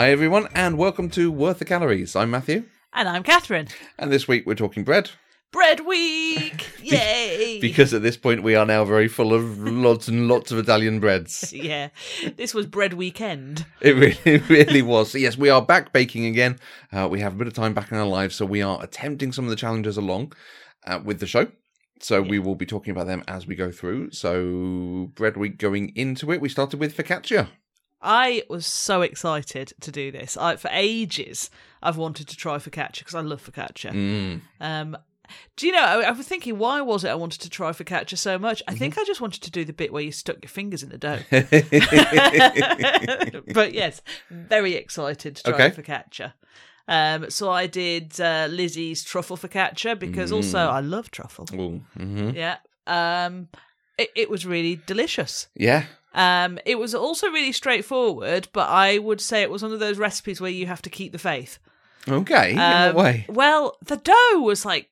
Hi, everyone, and welcome to Worth the Calories. I'm Matthew, And I'm Catherine. and this week we're talking bread Bread week! Yay! because at this point we are now very full of lots and lots of Italian breads. yeah, this was bread weekend. It really, it really was. So yes, we are back baking again. Uh, we have a bit of time back in our lives, so we are attempting some of the challenges along uh, with the show. So we will be talking about them as we go through. So bread week going into it, we started with focaccia. I was so excited to do this. I, for ages, I've wanted to try focaccia because I love focaccia. Mm. Um, do you know? I, I was thinking, why was it I wanted to try focaccia so much? I think I just wanted to do the bit where you stuck your fingers in the dough. but yes, very excited to try Okay. focaccia. Um, so I did uh, Lizzie's truffle focaccia because also I love truffle. Ooh, mhm. Yeah. Um, it, it was really delicious. Yeah. Um, it was also really straightforward, but I would say it was one of those recipes where you have to keep the faith. Okay. In Um, what way? Well, the dough was like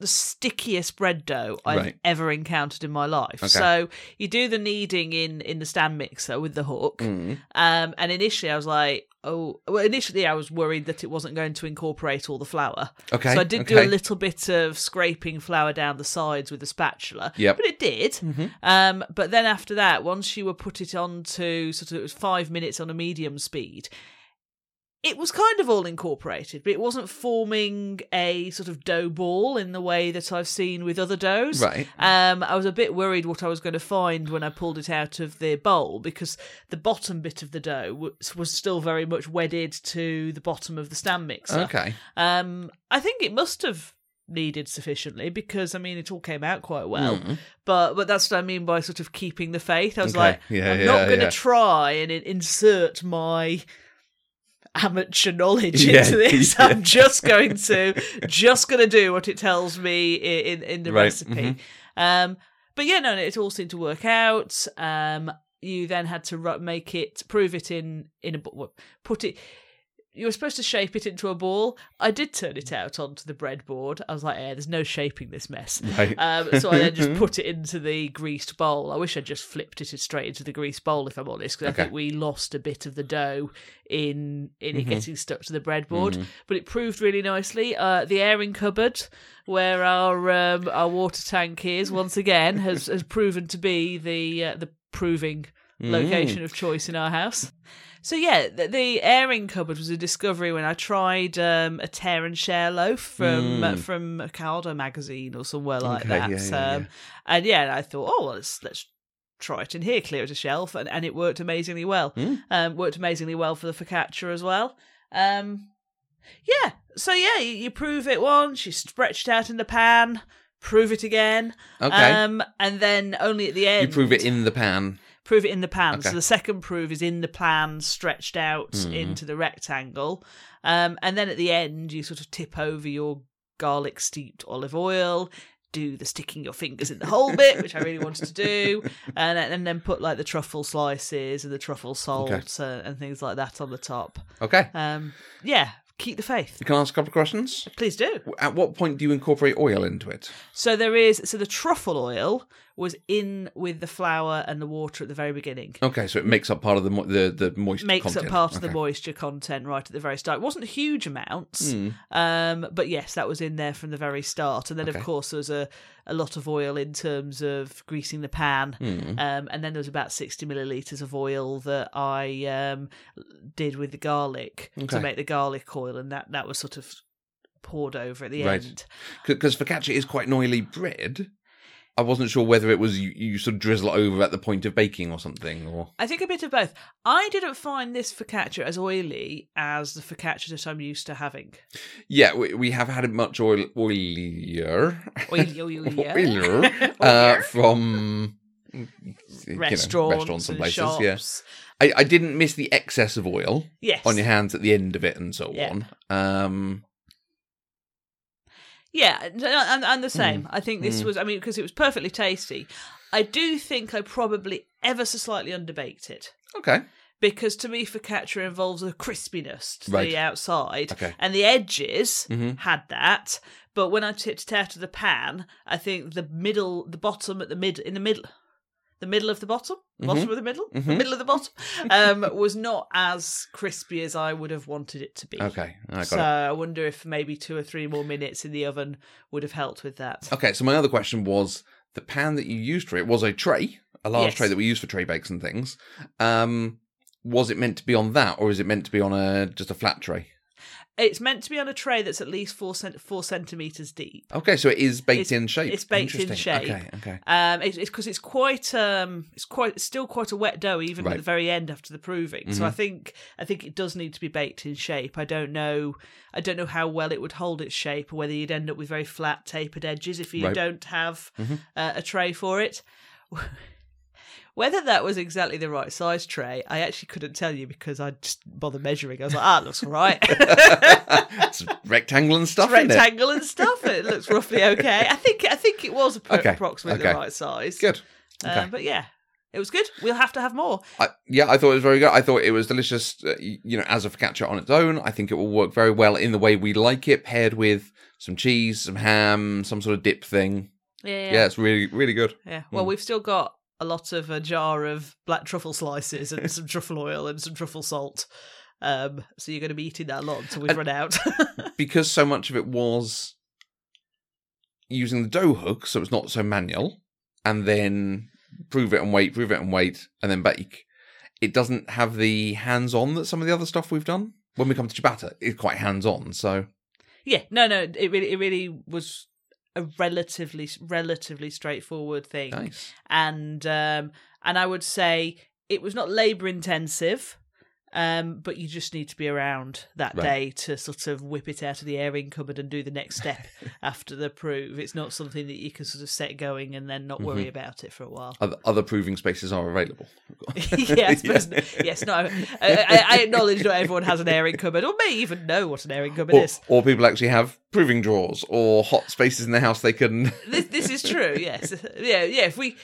the stickiest bread dough I've Right. ever encountered in my life. Okay. So you do the kneading in in the stand mixer with the hook. Mm. Um, and initially I was like, oh, well, initially I was worried that it wasn't going to incorporate all the flour. Okay. So I did do a little bit of scraping flour down the sides with a spatula. Yep. But it did. Mhm. Um, but then after that, once you were put it on to sort of it was five minutes on a medium speed, it was kind of all incorporated, but it wasn't forming a sort of dough ball in the way that I've seen with other doughs. Right. Um, I was a bit worried what I was going to find when I pulled it out of the bowl because the bottom bit of the dough was, was still very much wedded to the bottom of the stand mixer. Okay. Um, I think it must have kneaded sufficiently because I mean it all came out quite well. Mm. But but that's what I mean by sort of keeping the faith. I was Okay. like, Yeah, I'm yeah, not going to yeah. try and insert my amateur knowledge Yeah, into this. yeah. I'm just going to just going to do what it tells me in in the Right, recipe. mhm. Um, but yeah, no, it all seemed to work out. Um, you then had to make it, prove it in in a put it. You were supposed to shape it into a ball. I did turn it out onto the breadboard. I was like, "Yeah, there's no shaping this mess." Right. Um, so I then just put it into the greased bowl. I wish I'd just flipped it straight into the greased bowl, if I'm honest, because Okay. I think we lost a bit of the dough in in it Mhm. getting stuck to the breadboard. Mhm. But it proved really nicely. Uh, the airing cupboard, where our um, our water tank is, once again has has proven to be the uh, the proving Mm. location of choice in our house. So yeah, the, the airing cupboard was a discovery when I tried um, a tear and share loaf from Mm. from a Caldo magazine or somewhere like Okay, that. yeah, yeah, um, And yeah, I thought, oh, well, let's let's try it in here, clear it a shelf, and, and it worked amazingly well. Mm. Um, worked amazingly well for the focaccia as well. Um, yeah, so yeah, you, you prove it once, you stretch it out in the pan, prove it again, Okay. um, and then only at the end you prove it in the pan. Prove it in the pan. Okay. So the second prove is in the pan, stretched out Mhm. into the rectangle, um, and then at the end you sort of tip over your garlic steeped olive oil. Do the sticking your fingers in the hole bit, which I really wanted to do, and and then put like the truffle slices and the truffle salt uh, and things like that on the top. Okay. Um, yeah, keep the faith. You can ask a couple of questions. Please do. At what point do you incorporate oil into it? So there is so the truffle oil was in with the flour and the water at the very beginning. Okay, so it makes up part of the mo- the the moist makes content. up part of the moisture content right at the very start. It wasn't huge amounts, Mm. um, but yes, that was in there from the very start. And then, Okay. of course, there was a, a lot of oil in terms of greasing the pan. Mm. Um, and then there was about 60 millilitres of oil that I um, did with the garlic Okay. to make the garlic oil, and that, that was sort of poured over at the Right. end. Because focaccia is quite an oily bread. I wasn't sure whether it was you, you sort of drizzle it over at the point of baking or something, or I think a bit of both. I didn't find this focaccia as oily as the focaccia that I'm used to having. yeah, we, we have had it much oil oilier, Oily, oily, yeah. oilier uh, from you know, restaurants, restaurants and and places. shops. Yeah, I, I didn't miss the excess of oil Yes. on your hands at the end of it and so Yeah. on. Um, Yeah, and, the same. Mm. I think this Mm. was, I mean, because it was perfectly tasty. I do think I probably ever so slightly underbaked it. okay, Because to me, focaccia involves a crispiness to Right. the outside, okay, and the edges hmm had that. But when I tipped it out of the pan, I think the middle, the bottom at the mid, in the middle, the middle of the bottom, the bottom of the middle, the Mhm. middle of the bottom, um, was not as crispy as I would have wanted it to be. Okay, I got so it. I wonder if maybe two or three more minutes in the oven would have helped with that. Okay, so my other question was the pan that you used for it was a tray, a large Yes. tray that we use for tray bakes and things. Um, was it meant to be on that, or is it meant to be on a just a flat tray? It's meant to be on a tray that's at least four cent- four centimeters deep. Okay, so it is baked It's- in shape. it's baked in shape. Okay, okay. Um, it's because it's, quite um, it's quite it's still quite a wet dough even at the very end after the proving. So I Mhm. think I think it does need to be baked in shape. I don't know I don't know how well it would hold its shape or whether you'd end up with very flat tapered edges if you Right. don't have Mhm. uh, a tray for it. Whether that was exactly the right size tray, I actually couldn't tell you because I just bother measuring. I was like, ah, it looks all right. it's rectangle and stuff, isn't it? rectangle and stuff. It looks roughly okay. I think I think it was Okay, approximately okay. the right size. Good. Uh, Okay. but yeah, it was good. We'll have to have more. I, yeah, I thought it was very good. I thought it was delicious, uh, you know, as a focaccia on its own. I think it will work very well in the way we like it, paired with some cheese, some ham, some sort of dip thing. Yeah, Yeah, it's really, really good. yeah. Well, Mm. we've still got a lot of a jar of black truffle slices and some truffle oil and some truffle salt. Um, so you're going to be eating that a lot until we've And- run out. Because so much of it was using the dough hook, so it's not so manual, and then prove it and wait, prove it and wait, and then bake. It doesn't have the hands on that some of the other stuff we've done. When we come to ciabatta, it's quite hands on. So yeah, no, no, it really, it really was a relatively, relatively straightforward thing. nice. and um, and I would say it was not labour intensive, um, but you just need to be around that Right. day to sort of whip it out of the airing cupboard and do the next step after the prove. It's not something that you can sort of set going and then not worry about it for a while. Other, other proving spaces are available. yeah, suppose, yes, no. I, I, I acknowledge not everyone has an airing cupboard, or may even know what an airing cupboard or, is. or people actually have proving drawers or hot spaces in their house they can. This, this is true. Yes, yeah, yeah. If we,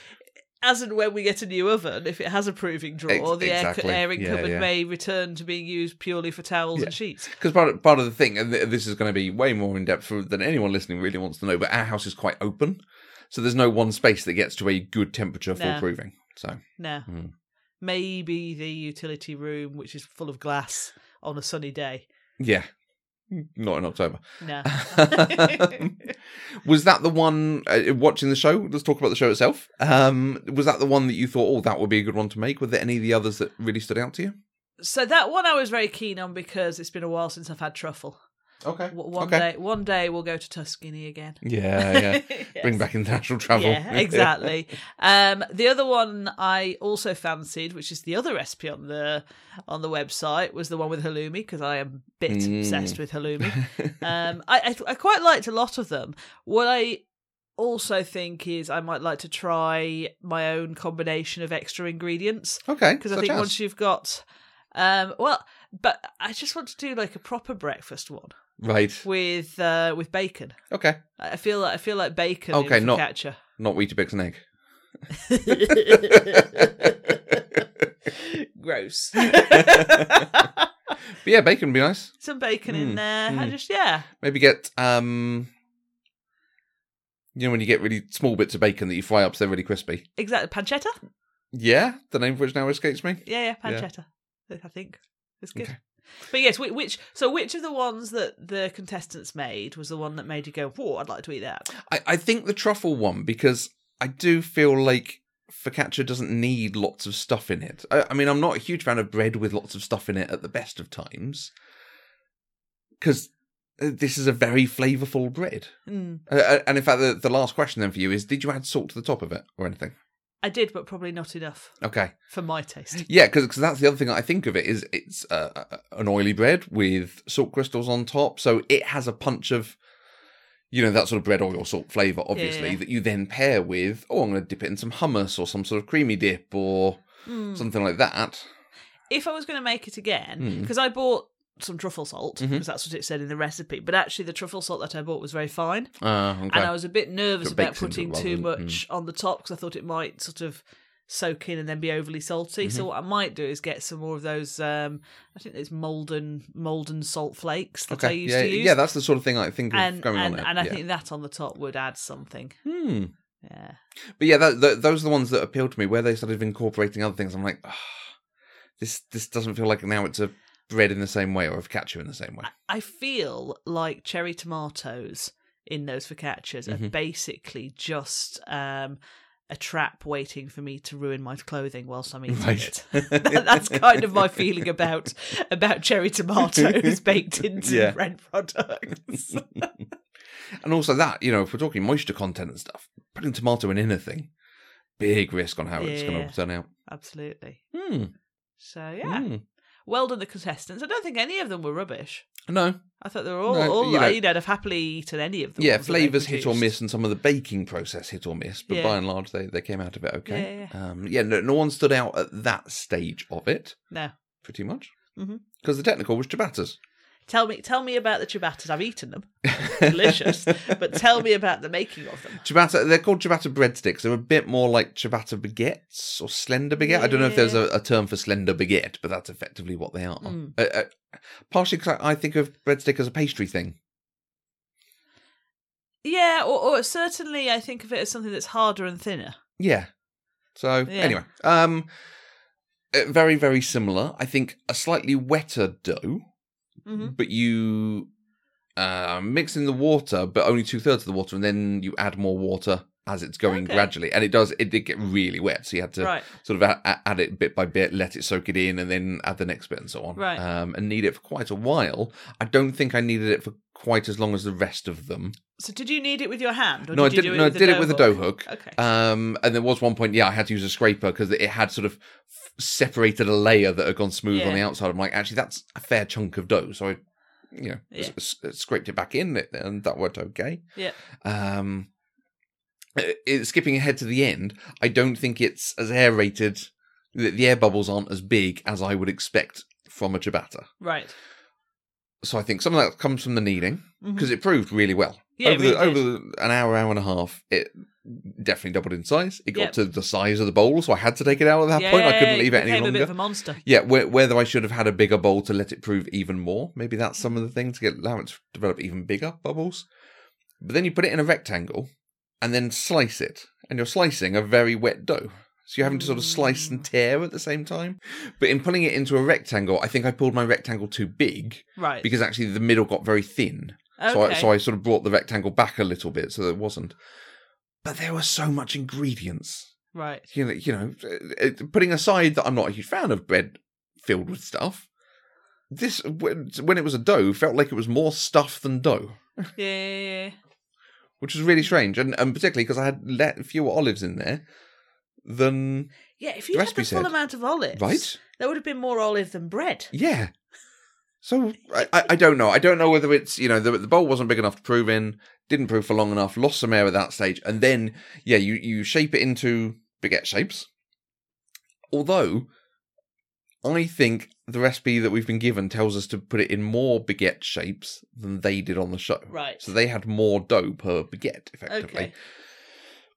as and when we get a new oven, if it has a proving drawer, Ex- the air, exactly. airing Yeah, cupboard yeah. may return to being used purely for towels Yeah. and sheets. Because part of, part of the thing, and this is going to be way more in depth than anyone listening really wants to know, but our house is quite open. So there's no one space that gets to a good temperature for proving. So No, Hmm. maybe the utility room, which is full of glass on a sunny day. yeah, not in October. No, was that the one uh, watching the show? Let's talk about the show itself. Um, was that the one that you thought, oh, that would be a good one to make? Were there any of the others that really stood out to you? so that one I was very keen on because it's been a while since I've had truffle. Okay. W- One okay. day, one day we'll go to Tuscany again. Yeah, yeah. Bring back international travel. Yeah, exactly. um, the other one I also fancied, which is the other recipe on the on the website, was the one with halloumi because I am a bit Mm. obsessed with halloumi. Um, I, I I quite liked a lot of them. What I also think is I might like to try my own combination of extra ingredients okay. because I think as? once you've got, um, well, but I just want to do like a proper breakfast one right. with uh, with bacon. Okay. I feel like I feel like bacon. Okay, not- focaccia. Not Weetabix and egg. Gross. But yeah, bacon would be nice. Some bacon in Mm, there. I mm. just yeah. Maybe get um you know when you get really small bits of bacon that you fry up so they're really crispy. Exactly. Pancetta? Yeah, the name of which now escapes me. Yeah, yeah, Yeah. pancetta. I think. It's good. Okay. But yes, which so which of the ones that the contestants made was the one that made you go, Whoa, I'd like to eat that. I, I think the truffle one because I do feel like focaccia doesn't need lots of stuff in it. I, I mean, I'm not a huge fan of bread with lots of stuff in it at the best of times because this is a very flavorful bread. Mm. Uh, and in fact, the, the last question then for you is: Did you add salt to the top of it or anything? I did, but probably not enough Okay. for my taste. Yeah, because that's the other thing I think of it is it's uh, an oily bread with salt crystals on top, so it has a punch of, you know, that sort of bread oil salt flavor, obviously, yeah. that you then pair with. Oh, I'm going to dip it in some hummus or some sort of creamy dip or Mm. something like that. If I was going to make it again, Mm. because I bought some truffle salt, because that's what it said in the recipe, but actually the truffle salt that I bought was very fine. Uh, okay. and I was a bit nervous about putting too much on the top because I thought it might sort of soak in and then be overly salty. Mm-hmm. So what I might do is get some more of those. Um, I think there's Maldon Maldon salt flakes that I used Yeah, to use. yeah, that's the sort of thing I think of and going and, on there. and I yeah. think that on the top would add something. Hmm. Yeah. But yeah, that, that, those are the ones that appeal to me. Where they started incorporating other things, I'm like, "Ah, this this doesn't feel like now it's a bread in the same way or a focaccia in the same way. I feel like cherry tomatoes in those focaccias are Mhm. basically just um, a trap waiting for me to ruin my clothing whilst I'm eating Right. it. That- That's kind of my feeling about about cherry tomatoes baked into Yeah. bread products. and also that, you know, if we're talking moisture content and stuff, putting tomato in anything, big risk on how it's going Yeah. to turn out. Absolutely. Hmm. So yeah, hmm. Well done the contestants. I don't think any of them were rubbish. No, I thought they were all, No, all you know- would have happily eaten any of them. yeah, flavors hit or miss, and some of the baking process hit or miss, but Yeah. by and large, they, they came out of it okay. Yeah, Um, yeah, no, no one stood out at that stage of it, No, pretty much, because Mhm. the technical was ciabattas. Tell me, tell me about the ciabattas. I've eaten them, delicious. but tell me about the making of them. Ciabatta, they're called ciabatta breadsticks. They're a bit more like ciabatta baguettes or slender baguette. I don't know if there's a, a term for slender baguette, but that's effectively what they are. Mm. Uh, uh, partially because I, I think of breadstick as a pastry thing. Yeah, or, or certainly I think of it as something that's harder and thinner. Yeah. So Yeah. anyway, um, uh, very very similar. I think a slightly wetter dough, hmm but you uh, mix in the water, but only two thirds of the water, and then you add more water as it's going Okay. gradually, and it does. It did get really wet, so you had to Right. sort of add, add it bit by bit, let it soak it in, and then add the next bit and so on. Right. Um, and knead it for quite a while. I don't think I kneaded it for quite as long as the rest of them. So did you knead it with your hand? Or no, I did you do No, I it with did it with a dough hook. Okay. Um, and there was one point, yeah, I had to use a scraper because it had sort of separated a layer that had gone smooth on the outside. I'm like, actually, that's a fair chunk of dough. So I, you know, Yeah. s- s- scraped it back in, and that worked okay. Yeah. Um, it, skipping ahead to the end, I don't think it's as aerated. The, the air bubbles aren't as big as I would expect from a ciabatta. right. So I think some of that comes from the kneading because it proved really well Yeah, over, really the, over an hour, hour and a half. It definitely doubled in size. It got Yep. to the size of the bowl, so I had to take it out at that yeah, point. I couldn't leave it it any became a bit longer. of a monster. Yeah, whe- whether I should have had a bigger bowl to let it prove even more. Maybe that's some of the thing to get allow it to develop even bigger bubbles. But then you put it in a rectangle and then slice it, and you're slicing a very wet dough. So you're having to sort of slice and mm. tear at the same time. But in pulling it into a rectangle, I think I pulled my rectangle too big Right. because actually the middle got very thin. So, I, so I sort of brought the rectangle back a little bit so that it wasn't. But there was so much ingredients. right. You know, you know, uh, uh, putting aside that I'm not a huge fan of bread filled with stuff. This when when it was a dough felt like it was more stuff than dough, Yeah, which was really strange, and, and particularly because I had let fewer olives in there than Yeah, if The you had recipe the full said. amount of olives, right. there would have been more olive than bread. Yeah. So I, I, don't know. I don't know whether it's you know the the bowl wasn't big enough to prove in, didn't prove for long enough, lost some air at that stage, and then yeah, you you shape it into baguette shapes. Although I think the recipe that we've been given tells us to put it in more baguette shapes than they did on the show. Right. So they had more dough per baguette, effectively. Okay.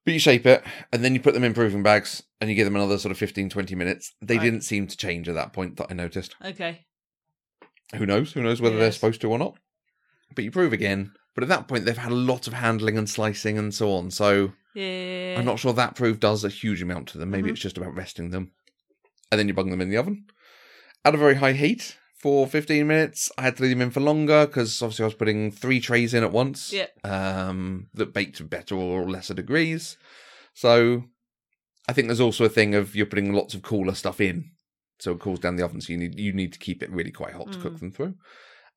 But you shape it, and then you put them in proving bags, and you give them another sort of 15, 20 minutes. They Right. didn't seem to change at that point that I noticed. Okay. Who knows? Who knows whether they're supposed to or not? But you prove again. But at that point, they've had a lot of handling and slicing and so on. So Yeah. I'm not sure that proof does a huge amount to them. Maybe Mhm. it's just about resting them. And then you bung them in the oven at a very high heat for 15 minutes. I had to leave them in for longer because obviously I was putting three trays in at once Yeah. um, that baked better or lesser degrees. So I think there's also a thing of you're putting lots of cooler stuff in, so it cools down the oven. So you need you need to keep it really quite hot to cook Mm. them through.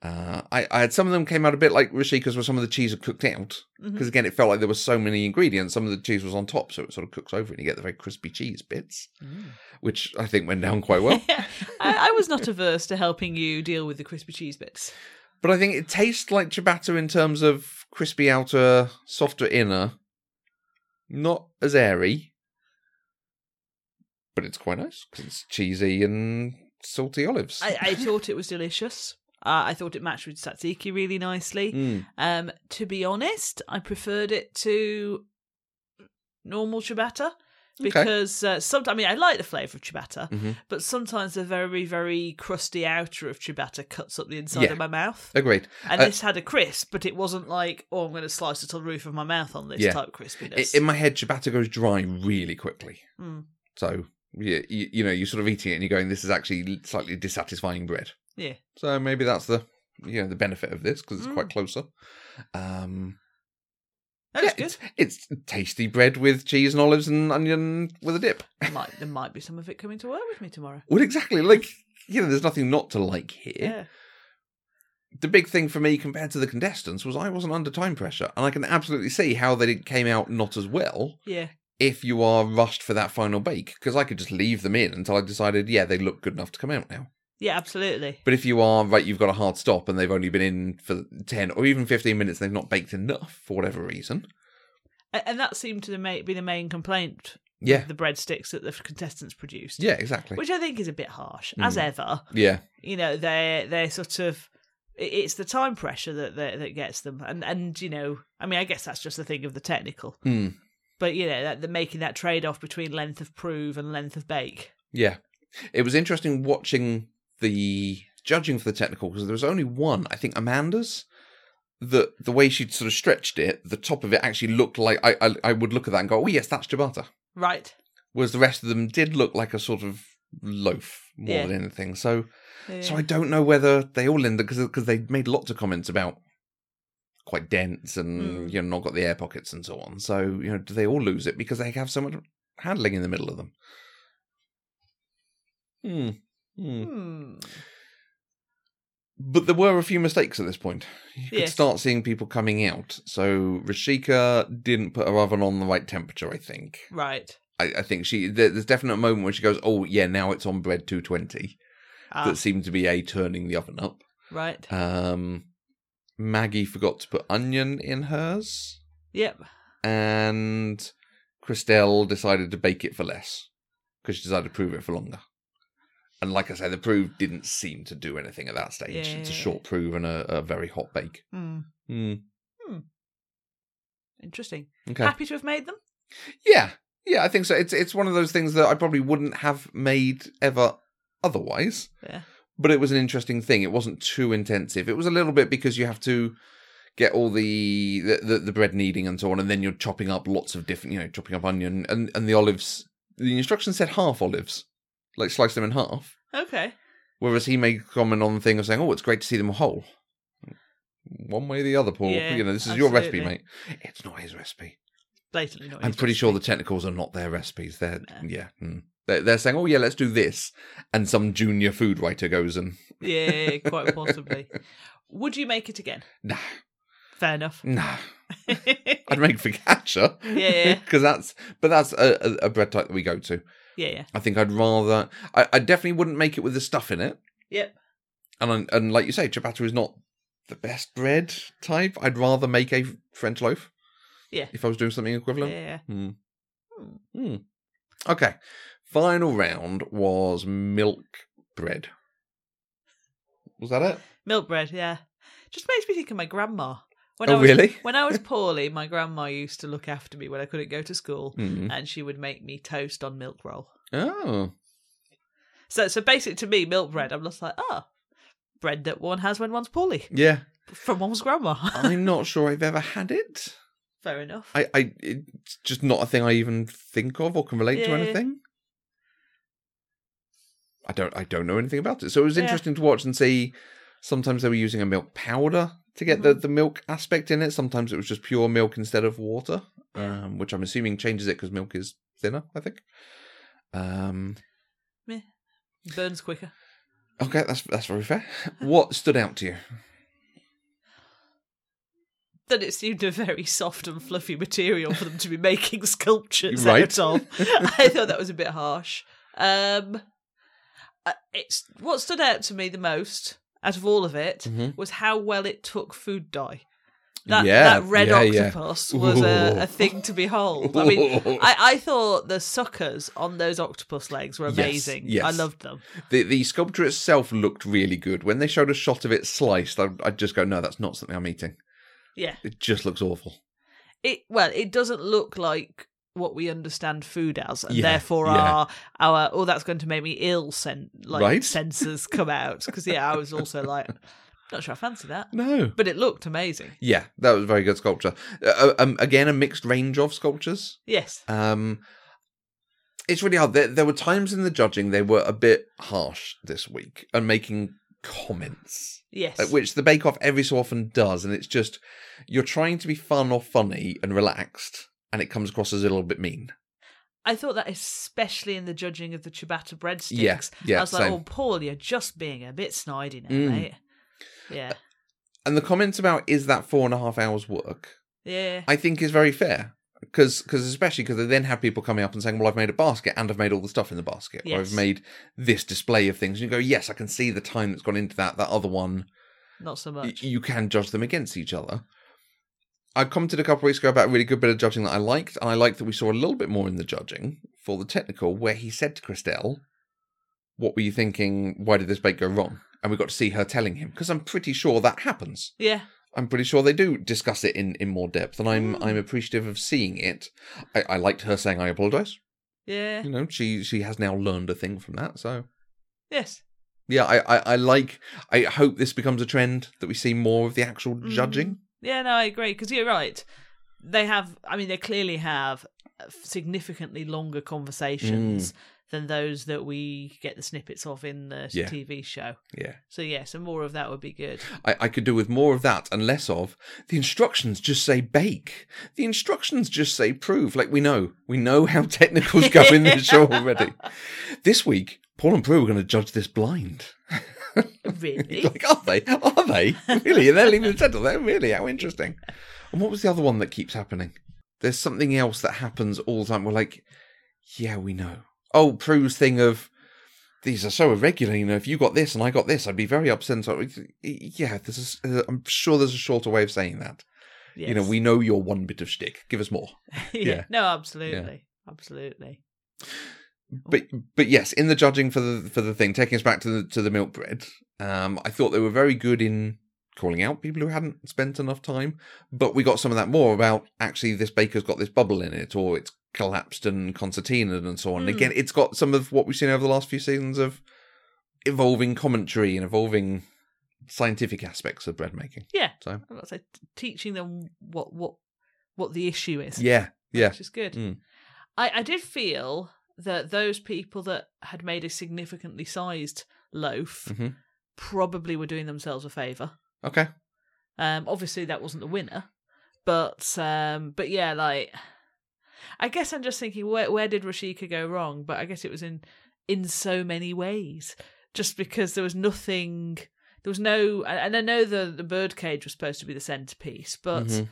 Uh, I, I had some of them came out a bit like Rochica's, where some of the cheese had cooked out because again it felt like there was so many ingredients. Some of the cheese was on top, so it sort of cooks over, and you get the very crispy cheese bits, Mm. which I think went down quite well. I, I was not averse to helping you deal with the crispy cheese bits. but I think it tastes like ciabatta in terms of crispy outer, softer inner, not as airy, but it's quite nice because it's cheesy and salty olives. I, I thought it was delicious. Uh, I thought it matched with tzatziki really nicely. Mm. Um, to be honest, I preferred it to normal ciabatta because uh, sometimes I mean I like the flavour of ciabatta, Mhm. but sometimes the very very crusty outer of ciabatta cuts up the inside Yeah. of my mouth. Agreed. And Uh, this had a crisp, but it wasn't like oh I'm going to slice it to the roof of my mouth on this Yeah. type I- crispiness. In my head, ciabatta goes dry really quickly. Mm. So, yeah, you, you know, you're sort of eating it and you're going, this is actually slightly dissatisfying bread. Yeah. So maybe that's the, you know, the benefit of this because it's Mm. quite closer. Um, That yeah, good. it's, it's tasty bread with cheese and olives and onion with a dip. might there might be some of it coming to work with me tomorrow. Well, exactly. Like, you know, there's nothing not to like here. Yeah. The big thing for me compared to the contestants was I wasn't under time pressure. And I can absolutely see how they came out not as well Yeah. If you are rushed for that final bake. Because I could just leave them in until I decided, yeah, they look good enough to come out now. Yeah, absolutely. But if you are, right, you've got a hard stop and they've only been in for 10 or even 15 minutes and they've not baked enough for whatever reason. And that seemed to the ma- be the main complaint. Yeah. The breadsticks that the contestants produced. Yeah, exactly. Which I think is a bit harsh, as ever. yeah. You know, they're they're sort of it's the time pressure that that, that gets them, and and you know, I mean, I guess that's just a thing of the technical, Hmm. But you know, that they're making that trade off between length of prove and length of bake. Yeah. It was interesting watching the judging for the technical because there was only one, I think Amanda's, that the way she'd sort of stretched it, the top of it actually looked like I, I, I would look at that and go, oh, yes, that's ciabatta. Right. Whereas the rest of them did look like a sort of loaf more Yeah. than anything. So, so I don't know whether they all ended because because they made lots of comments about quite dense and Mm. you know not got the air pockets and so on. So you know, do they all lose it because they have so much handling in the middle of them? Hmm. Hmm. Hmm. But there were a few mistakes at this point. You could Yes. start seeing people coming out. So Rochica didn't put her oven on the right temperature. I think. Right. I, I think she there- there's definite moment where she goes, "Oh yeah, now it's on bread 220." Ah, That seemed to be a turning the oven up. right. Um, Maggie forgot to put onion in hers, Yep. and Crystelle decided to bake it for less because she decided to prove it for longer. And like I say, the prove didn't seem to do anything at that stage. It's a short prove and a, a very hot bake. Hmm. Hmm. Interesting. Okay. Happy to have made them. Yeah, yeah, I think so. It's it's one of those things that I probably wouldn't have made ever otherwise. Yeah. But it was an interesting thing. It wasn't too intensive. It was a little bit because you have to get all the the, the, the bread kneading and so on, and then you're chopping up lots of different, you know, chopping up onion and and the olives. The instructions said half olives, like slice them in half. Okay. Whereas he made comment on the thing of saying, "Oh, it's great to see them whole." One way or the other, Paul. Yeah, you know, this is your recipe, mate. It's not his recipe. Blatantly not. I'm pretty sure the technicals are not their recipes. They're No. yeah. hmm. They're, they're saying, "Oh yeah, let's do this," and some junior food writer goes and Yeah, quite possibly. Would you make it again? nah, Fair enough. nah. I'd make focaccia. Yeah. because that's but that's a, a, a bread type that we go to. yeah, yeah. I think I'd rather. I, I definitely wouldn't make it with the stuff in it. Yep. And I- and like you say, ciabatta is not the best bread type. I'd rather make a French loaf. Yeah. If I was doing something equivalent. yeah. Hmm. Hmm. Hmm. Okay. Final round was milk bread. Was that it? Milk bread, yeah. Just makes me think of my grandma. When Oh, I was, really? When I was poorly, my grandma used to look after me when I couldn't go to school, Hmm. and she would make me toast on milk roll. Oh. So, so basically, to me, milk bread, I'm just like, oh, bread that one has when one's poorly Yeah. from one's grandma. I'm not sure I've ever had it. Fair enough. I, I it's just not a thing I even think of or can relate to anything. I don't I don't know anything about it. So it was Yeah. interesting to watch and see sometimes they were using a milk powder to get Mm-hmm. the, the milk aspect in it. Sometimes it was just pure milk instead of water. Um, which I'm assuming changes it because milk is thinner, I think. Um Burns quicker. okay, that's that's very fair. What stood out to you? That it seemed a very soft and fluffy material for them to be making sculptures Right. out of. I thought that was a bit harsh. Um, it's what stood out to me the most out of all of it Mhm. was how well it took food dye. That Yeah, that red yeah, yeah. octopus was a, a thing to behold. I mean, I, I thought the suckers on those octopus legs were amazing. yes. I loved them. The the sculpture itself looked really good. When they showed a shot of it sliced, I'd, I'd just go, "No, that's not something I'm eating." Yeah, It just looks awful. it well, it doesn't look like what we understand food as, and Yeah, therefore yeah. our our oh that's going to make me ill sen- like Right. sensors come out because yeah I was also like not sure I fancy that, No. but it looked amazing. Yeah, that was very good sculpture. Uh, um, again, a mixed range of sculptures. Yes, Um, it's really hard. There, there were times in the judging they were a bit harsh this week and making comments, yes, uh, which the Bake Off every so often does, and it's just you're trying to be fun or funny and relaxed, and it comes across as a little bit mean. I thought that especially in the judging of the ciabatta breadsticks. Yeah, yeah, I was like, same. oh Paul, you're just being a bit snidey now, Mm. mate. Yeah, And the comments about is that four and a half hours work, yeah, I think is very fair. Because, because especially because they then have people coming up and saying, "Well, I've made a basket and I've made all the stuff in the basket, or I've made this display of things." And you go, "Yes, I can see the time that's gone into that. That other one, not so y- much. you can judge them against each other." I commented a couple of weeks ago about a really good bit of judging that I liked, and I liked that we saw a little bit more in the judging for the technical, where he said to Crystelle, "What were you thinking? Why did this bake go wrong?" And we got to see her telling him because I'm pretty sure that happens. Yeah, I'm pretty sure they do discuss it in, in more depth, and I'm Hmm. I'm appreciative of seeing it. I, I liked her saying I apologise. yeah, You know, she she has now learned a thing from that. So yes. yeah, I, I, I like. I hope this becomes a trend that we see more of the actual judging. Mm. Yeah, no, I agree because you're right. They have, I mean, they clearly have uh, significantly longer conversations than those that we get the snippets of in the Yeah. TV show. Yeah, So yeah, so more of that would be good. I, I could do with more of that and less of the instructions. Just say bake. The instructions just say prove. Like we know, we know how technicals go in this show already. This week, Paul and Prue are going to judge this blind. Really? like, are they? Are they? Really? And they're leaving the centre. They're really how interesting. And what was the other one that keeps happening? There's something else that happens all the time. We're like, yeah, we know. Oh, Prue's thing of these are so irregular. You know, if you got this and I got this, I'd be very upset. So, yeah, there's uh, I'm sure there's a shorter way of saying that. You know, we know your one bit of shtick. Give us more. yeah. yeah. No, absolutely, absolutely. But but yes, in the judging for the for the thing, taking us back to the to the milk bread, um, I thought they were very good in calling out people who hadn't spent enough time. But we got some of that more about actually this baker's got this bubble in it, or it's collapsed and concertina and so on. And Mm. again, it's got some of what we've seen over the last few seasons of evolving commentary and evolving scientific aspects of bread making. Yeah, So I'm not say teaching them what what what the issue is. yeah, yeah, which is good. Mm. I, I did feel that those people that had made a significantly sized loaf Mhm. probably were doing themselves a favour. okay, Um, obviously that wasn't the winner, but um, but yeah, like I guess I'm just thinking where where did Rochica go wrong? But I guess it was in in so many ways, just because there was nothing. There was no, and I know the the birdcage was supposed to be the centerpiece, but Mhm.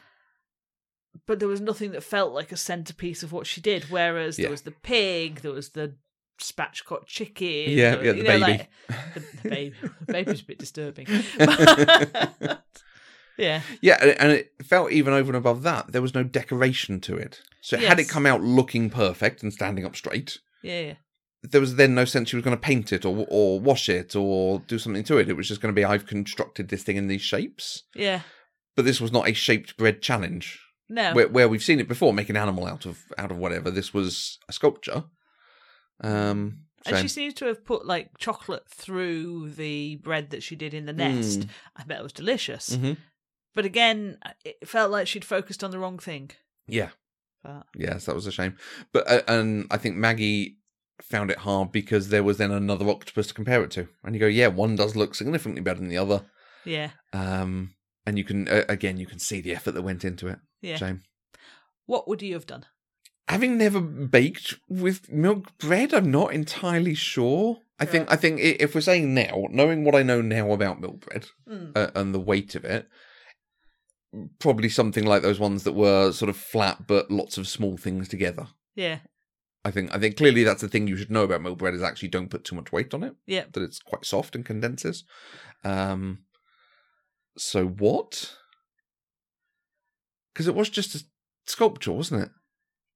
But there was nothing that felt like a centerpiece of what she did. Whereas Yeah. there was the pig, there was the spatchcock chicken, Yeah, there- yeah, the you know, baby. like- the, the baby, the baby's a bit disturbing. But- yeah, Yeah, and- and it felt even over and above that, there was no decoration to it. So had it come out looking perfect and standing up straight, yeah, yeah. there was then no sense she was going to paint it or or wash it or do something to it. It was just going to be I've constructed this thing in these shapes. yeah. But this was not a shaped bread challenge No, where where we've seen it before, make an animal out of out of whatever. This was a sculpture. Um, and she seems to have put like chocolate through the bread that she did in the nest. Mm. I bet it was delicious. Mhm. But again, it felt like she'd focused on the wrong thing. yeah, But yes, that was a shame. But uh, and I think Maggie found it hard because there was then another octopus to compare it to, and you go, yeah, one does look significantly better than the other. yeah, Um, and you can uh, again you can see the effort that went into it. Yeah. Shame. What would you have done? Having never baked with milk bread, I'm not entirely sure. I think I think if we're saying now, knowing what I know now about milk bread Mm. uh, and the weight of it, probably something like those ones that were sort of flat but lots of small things together. Yeah, I think I think clearly that's the thing you should know about milk bread is actually don't put too much weight on it. yeah. That it's quite soft and condenses. Um, so what? Because it was just a sculpture, wasn't it?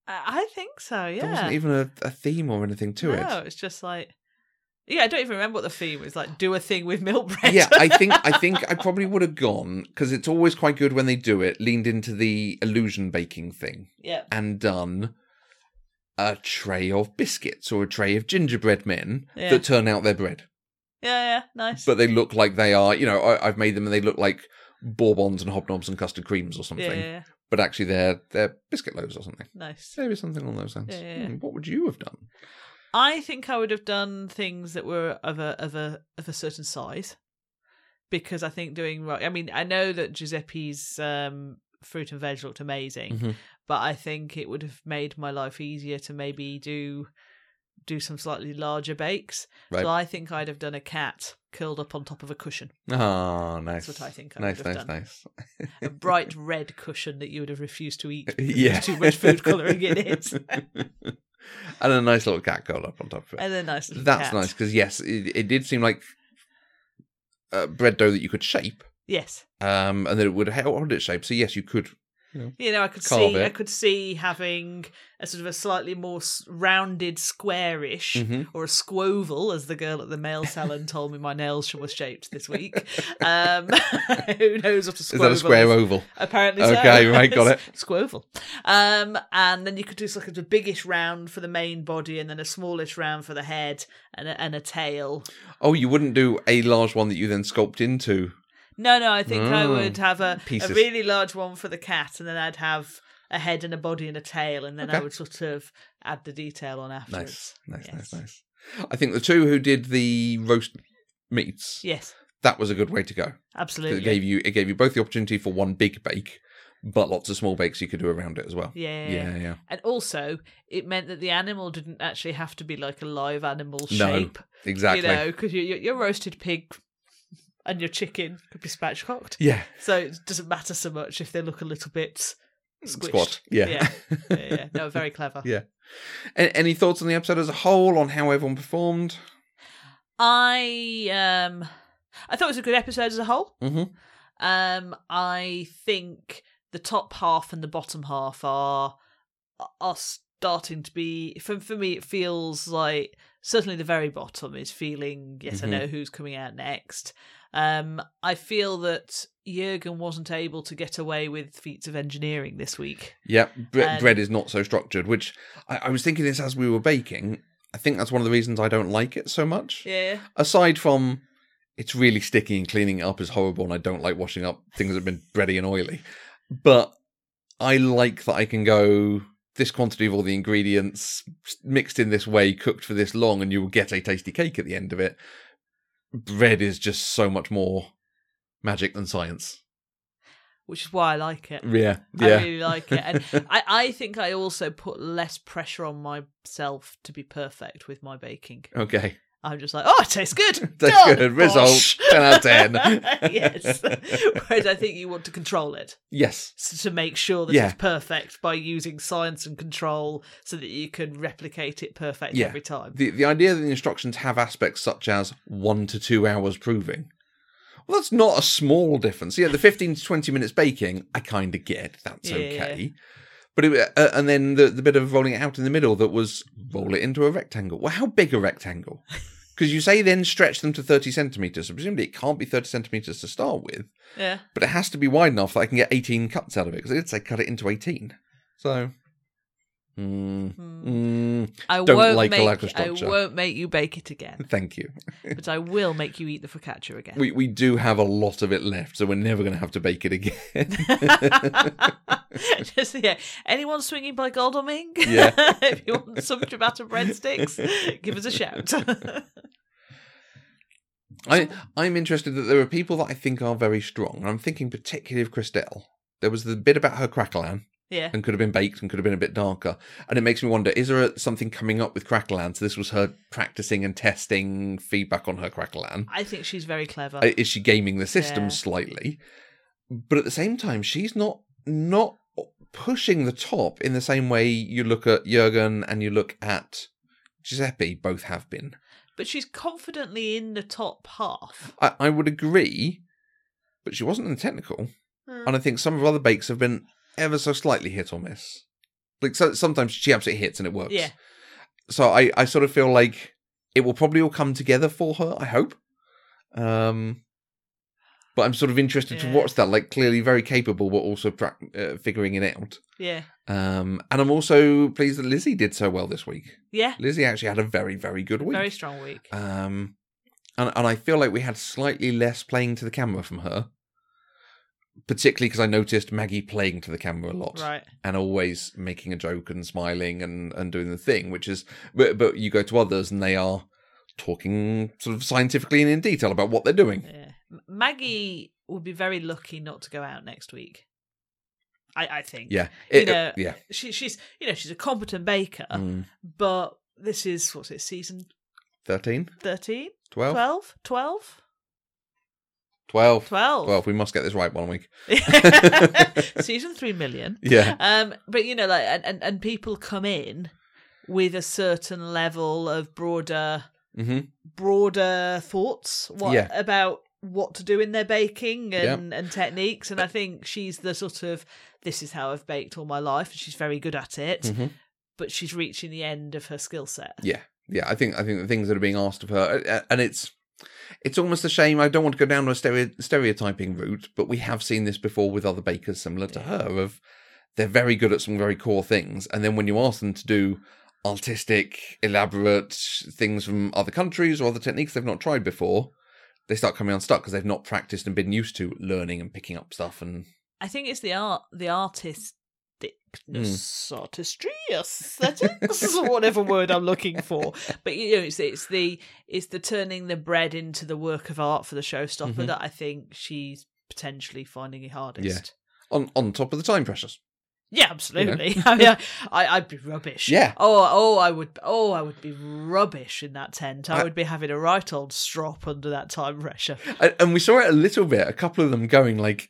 I think so. Yeah. There wasn't even a, a theme or anything to it. no, it's just like yeah. I don't even remember what the theme was. Like, do a thing with milk bread. yeah, I think I think I probably would have gone because it's always quite good when they do it. Leaned into the illusion baking thing yeah, and done a tray of biscuits or a tray of gingerbread men Yeah. that turn out their bread, Yeah, yeah, nice. but they look like they are. You know, I, I've made them and they look like bourbons and hobnobs and custard creams or something, yeah, yeah, but actually they're they're biscuit loaves or something. nice. Maybe something along those lines. Yeah. Hmm, what would you have done? I think I would have done things that were of a of a of a certain size, because I think doing right. I mean, I know that Giuseppe's um, fruit and veg looked amazing, Mhm. but I think it would have made my life easier to maybe do do some slightly larger bakes. Right. So I think I'd have done a cat curled up on top of a cushion, Oh, nice. That's what I think I nice, would have nice, done. nice. a bright red cushion that you would have refused to eat. yeah. too much food colouring in it, and a nice little cat curled up on top of it. and a nice little That's cat. nice because yes, it, it did seem like uh, bread dough that you could shape, Yes. um, and that it would hold its shape. So yes, you could. You know, I could see, I could see having a sort of a slightly more rounded, squarish, Mhm. or a squoval, as the girl at the nail salon told me my nails were shaped this week. Um, who knows what a Is that a square is? oval? Apparently, so. Okay, right, got it. Squoval. Um, and then you could do sort of the biggest round for the main body, and then a smallish round for the head, and a, and a tail. Oh, you wouldn't do a large one that you then sculpt into. No, no, I think I Oh, would mm. have a, a really large one for the cat, and then I'd have a head and a body and a tail, and then I would sort of add the detail on afterwards. Nice, nice, Yes. nice, nice. I think the two who did the roast meats, Yes, that was a good way to go. absolutely. It gave you it gave you both the opportunity for one big bake, but lots of small bakes you could do around it as well. yeah. Yeah, yeah. And also, it meant that the animal didn't actually have to be like a live animal shape. No. Exactly. You know, because your, your roasted pig and your chicken could be spatchcocked. Yeah. So it doesn't matter so much if they look a little bit squished. Squat. Yeah. Yeah. yeah, yeah. No, very clever. Yeah. A- Any thoughts on the episode as a whole on how everyone performed? I um I thought it was a good episode as a whole. Mhm. Um I think the top half and the bottom half are are starting to be for for me it feels like certainly the very bottom is feeling yes I Mhm. know who's coming out next. Um I feel that Jurgen wasn't able to get away with feats of engineering this week. Yeah, bre- And- bread is not so structured, which I, I was thinking this as we were baking. I think that's one of the reasons I don't like it so much. Yeah. Aside from it's really sticky and cleaning it up is horrible, and I don't like washing up things that have been bready and oily. But I like that I can go this quantity of all the ingredients mixed in this way, cooked for this long, and you will get a tasty cake at the end of it. Bread is just so much more magic than science. Which is why I like it. Yeah, I yeah. really like it. And I, I think I also put less pressure on myself to be perfect with my baking. okay. I'm just like, oh, it tastes good. Tastes Done. good. Result, Bosh. 10 out of 10. yes. Whereas I think you want to control it Yes. so to make sure that Yeah. it's perfect by using science and control so that you can replicate it perfect Yeah. every time. The the idea that the instructions have aspects such as one to two hours proving. Well, that's not a small difference. Yeah, the 15 to 20 minutes baking, I kind of get. That's Yeah. okay. But it, uh, and then the, the bit of rolling it out in the middle that was roll it into a rectangle. Well, how big a rectangle? Because you say then stretch them to 30 centimeters. So presumably it can't be 30 centimeters to start with, Yeah. but it has to be wide enough that I can get 18 cuts out of it. Because it did say cut it into 18. So, mm, mm, I Don't won't like make I won't make you bake it again, thank you. but I will make you eat the focaccia again. We we do have a lot of it left, so we're never going to have to bake it again. Just yeah. Anyone swinging by Godalming? Yeah. if you want some ciabatta breadsticks, give us a shout. I I'm interested that there are people that I think are very strong. I'm thinking particularly of Crystelle. There was the bit about her craquelin yeah. and could have been baked and could have been a bit darker, and it makes me wonder: is there a, something coming up with craquelin? So this was her practicing and testing feedback on her craquelin. I think she's very clever. Uh, Is she gaming the system Yeah. slightly? But at the same time, she's not not pushing the top in the same way you look at Jurgen and you look at Giuseppe. Both have been. but she's confidently in the top half. I, I would agree, but she wasn't in the technical, Hmm. and I think some of her other bakes have been ever so slightly hit or miss. Like so, sometimes she absolutely hits and it works. Yeah. So I, I sort of feel like it will probably all come together for her. I hope. Um, but I'm sort of interested to watch that. Like clearly very capable, but also pra- uh, figuring it out. Yeah. Um, and I'm also pleased that Lizzie did so well this week. Yeah. Lizzie actually had a very very good week. Very strong week. Um, and and I feel like we had slightly less playing to the camera from her, particularly because I noticed Maggie playing to the camera a lot Right. and always making a joke and smiling and and doing the thing, which is but but you go to others and they are talking sort of scientifically and in detail about what they're doing. Yeah. Maggie would be very lucky not to go out next week. I, I think. Yeah, You It- know, yeah. She, she's you know she's a competent baker, Mm. but this is what's it season 13, 13? 12, 12? 12? 12, 12. 12. We must get this right one week. season 3 million. Yeah. Um, but you know, like, and, and, and people come in with a certain level of broader, hmm broader thoughts what, Yeah. about what to do in their baking and, and techniques. And I think she's the sort of, this is how I've baked all my life, and she's very good at it. hmm But she's reaching the end of her skill set. Yeah, yeah. I think I think the things that are being asked of her, uh, and it's it's almost a shame. I don't want to go down a stereo, stereotyping route, but we have seen this before with other bakers similar to her. Of they're very good at some very core things, and then when you ask them to do artistic, elaborate things from other countries or other techniques they've not tried before, they start coming unstuck because they've not practiced and been used to learning and picking up stuff. And I think it's the art, the artisticness, Hmm. artistry, aesthetics, whatever word I'm looking for. But you know, it's it's the it's the turning the bread into the work of art for the showstopper Mhm. that I think she's potentially finding it hardest. Yeah. on on top of the time pressures. Yeah, absolutely. I mean, I, I'd be rubbish. Yeah. Oh, oh, I would. Oh, I would be rubbish in that tent. I I- would be having a right old strop under that time pressure. And, and we saw it a little bit. A couple of them going like,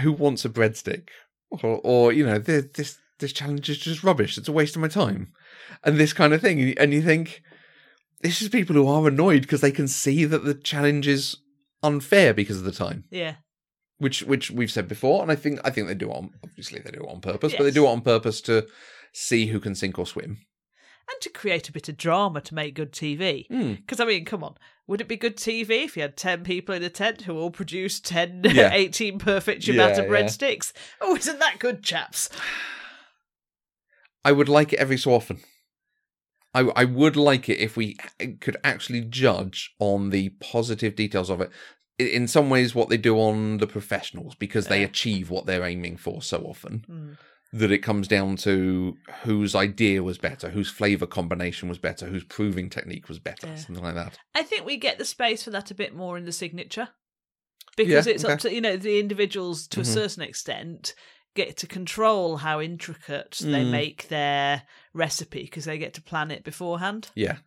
"Who wants a breadstick?" Or, or you know, this this this challenge is just rubbish. It's a waste of my time, and this kind of thing. And you think this is people who are annoyed because they can see that the challenge is unfair because of the time, Yeah. Which which we've said before. And I think I think they do it on obviously they do it on purpose, but they do it on purpose to see who can sink or swim. And to create a bit of drama to make good TV. Hmm. Because, I mean, come on. Would it be good TV if you had 10 people in a tent who all produced 10, Yeah. 18 perfect Yeah, ciabatta yeah. breadsticks? Oh, isn't that good, chaps? I would like it every so often. I, I would like it if we could actually judge on the positive details of it. In some ways, what they do on the professionals, because they Yeah. achieve what they're aiming for so often, Mm. that it comes down to whose idea was better, whose flavor combination was better, whose proving technique was better, Yeah. something like that. I think we get the space for that a bit more in the signature. Because Yeah, it's okay. up to, you know, the individuals to Mhm. a certain extent get to control how intricate they Mm. make their recipe because they get to plan it beforehand. Yeah.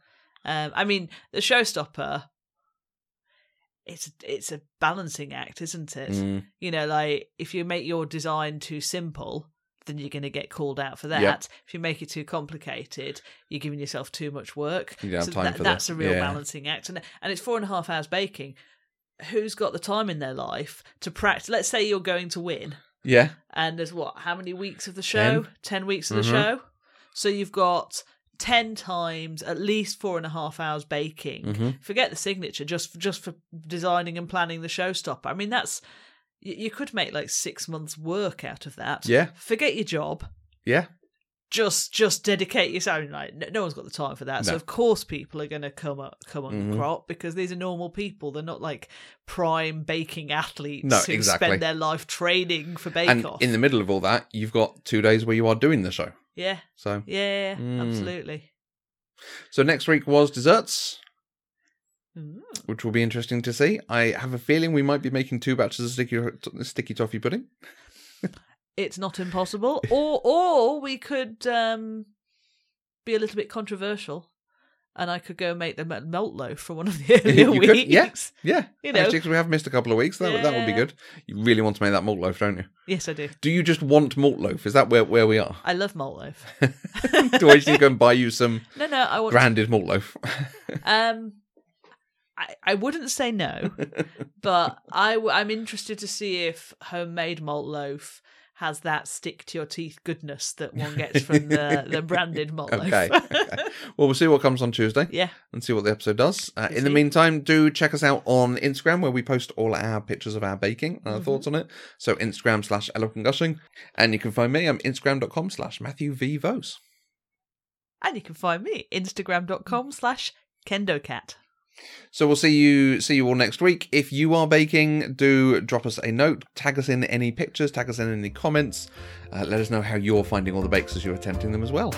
Um, I mean, the showstopper. It's it's a balancing act, isn't it? Mm, You know, like if you make your design too simple, then you're going to get called out for that. Yep. If you make it too complicated, you're giving yourself too much work. You so that- that's the- a real yeah. balancing act, and and it's four and a half hours baking. Who's got the time in their life to practice? Let's say you're going to win, yeah. and there's what? How many weeks of the show? Ten. Ten weeks of the Mhm. show. So you've got ten times at least four and a half hours baking. hmm Forget the signature, just just for designing and planning the showstopper. I mean, that's you, could make like six months' work out of that. Yeah. Forget your job. Yeah. Just just dedicate yourself. Like no, no one's got the time for that. So of course people are going to come up come on Mhm. crop because these are normal people. They're not like prime baking athletes No, who exactly. spend their life training for Bake And Off. in the middle of all that, you've got two days where you are doing the show. Yeah, So, yeah, Mm. absolutely. so next week was desserts. Mm. which will be interesting to see. I have a feeling we might be making two batches of sticky sticky toffee pudding. It's not impossible, or or we could um, be a little bit controversial, and I could go make the me- melt loaf for one of the earlier weeks. could, yeah. Yeah, You know. actually, we have missed a couple of weeks. That would that would be good. You really want to make that malt loaf, don't you? Yes, I do. Do you just want malt loaf? Is that where where we are? I love malt loaf. Do I just need to go and buy you some No, no, I want. branded malt loaf? Um, I I wouldn't say no, but I w- I'm interested to see if homemade malt loaf has that stick to your teeth goodness that one gets from the, the branded malt. Okay. okay. Well, we'll see what comes on Tuesday yeah. and see what the episode does. Uh, in the meantime, do check us out on Instagram where we post all our pictures of our baking and our Mhm. thoughts on it. So Instagram slash eloquent gushing. And you can find me, I'm instagram.com slash Matthew V. Vose. And you can find me instagram.com slash kendocat. So we'll see you see you all next week. If you are baking, do drop us a note, tag us in any pictures, tag us in any comments. Uh, let us know how you're finding all the bakes as you're attempting them as well.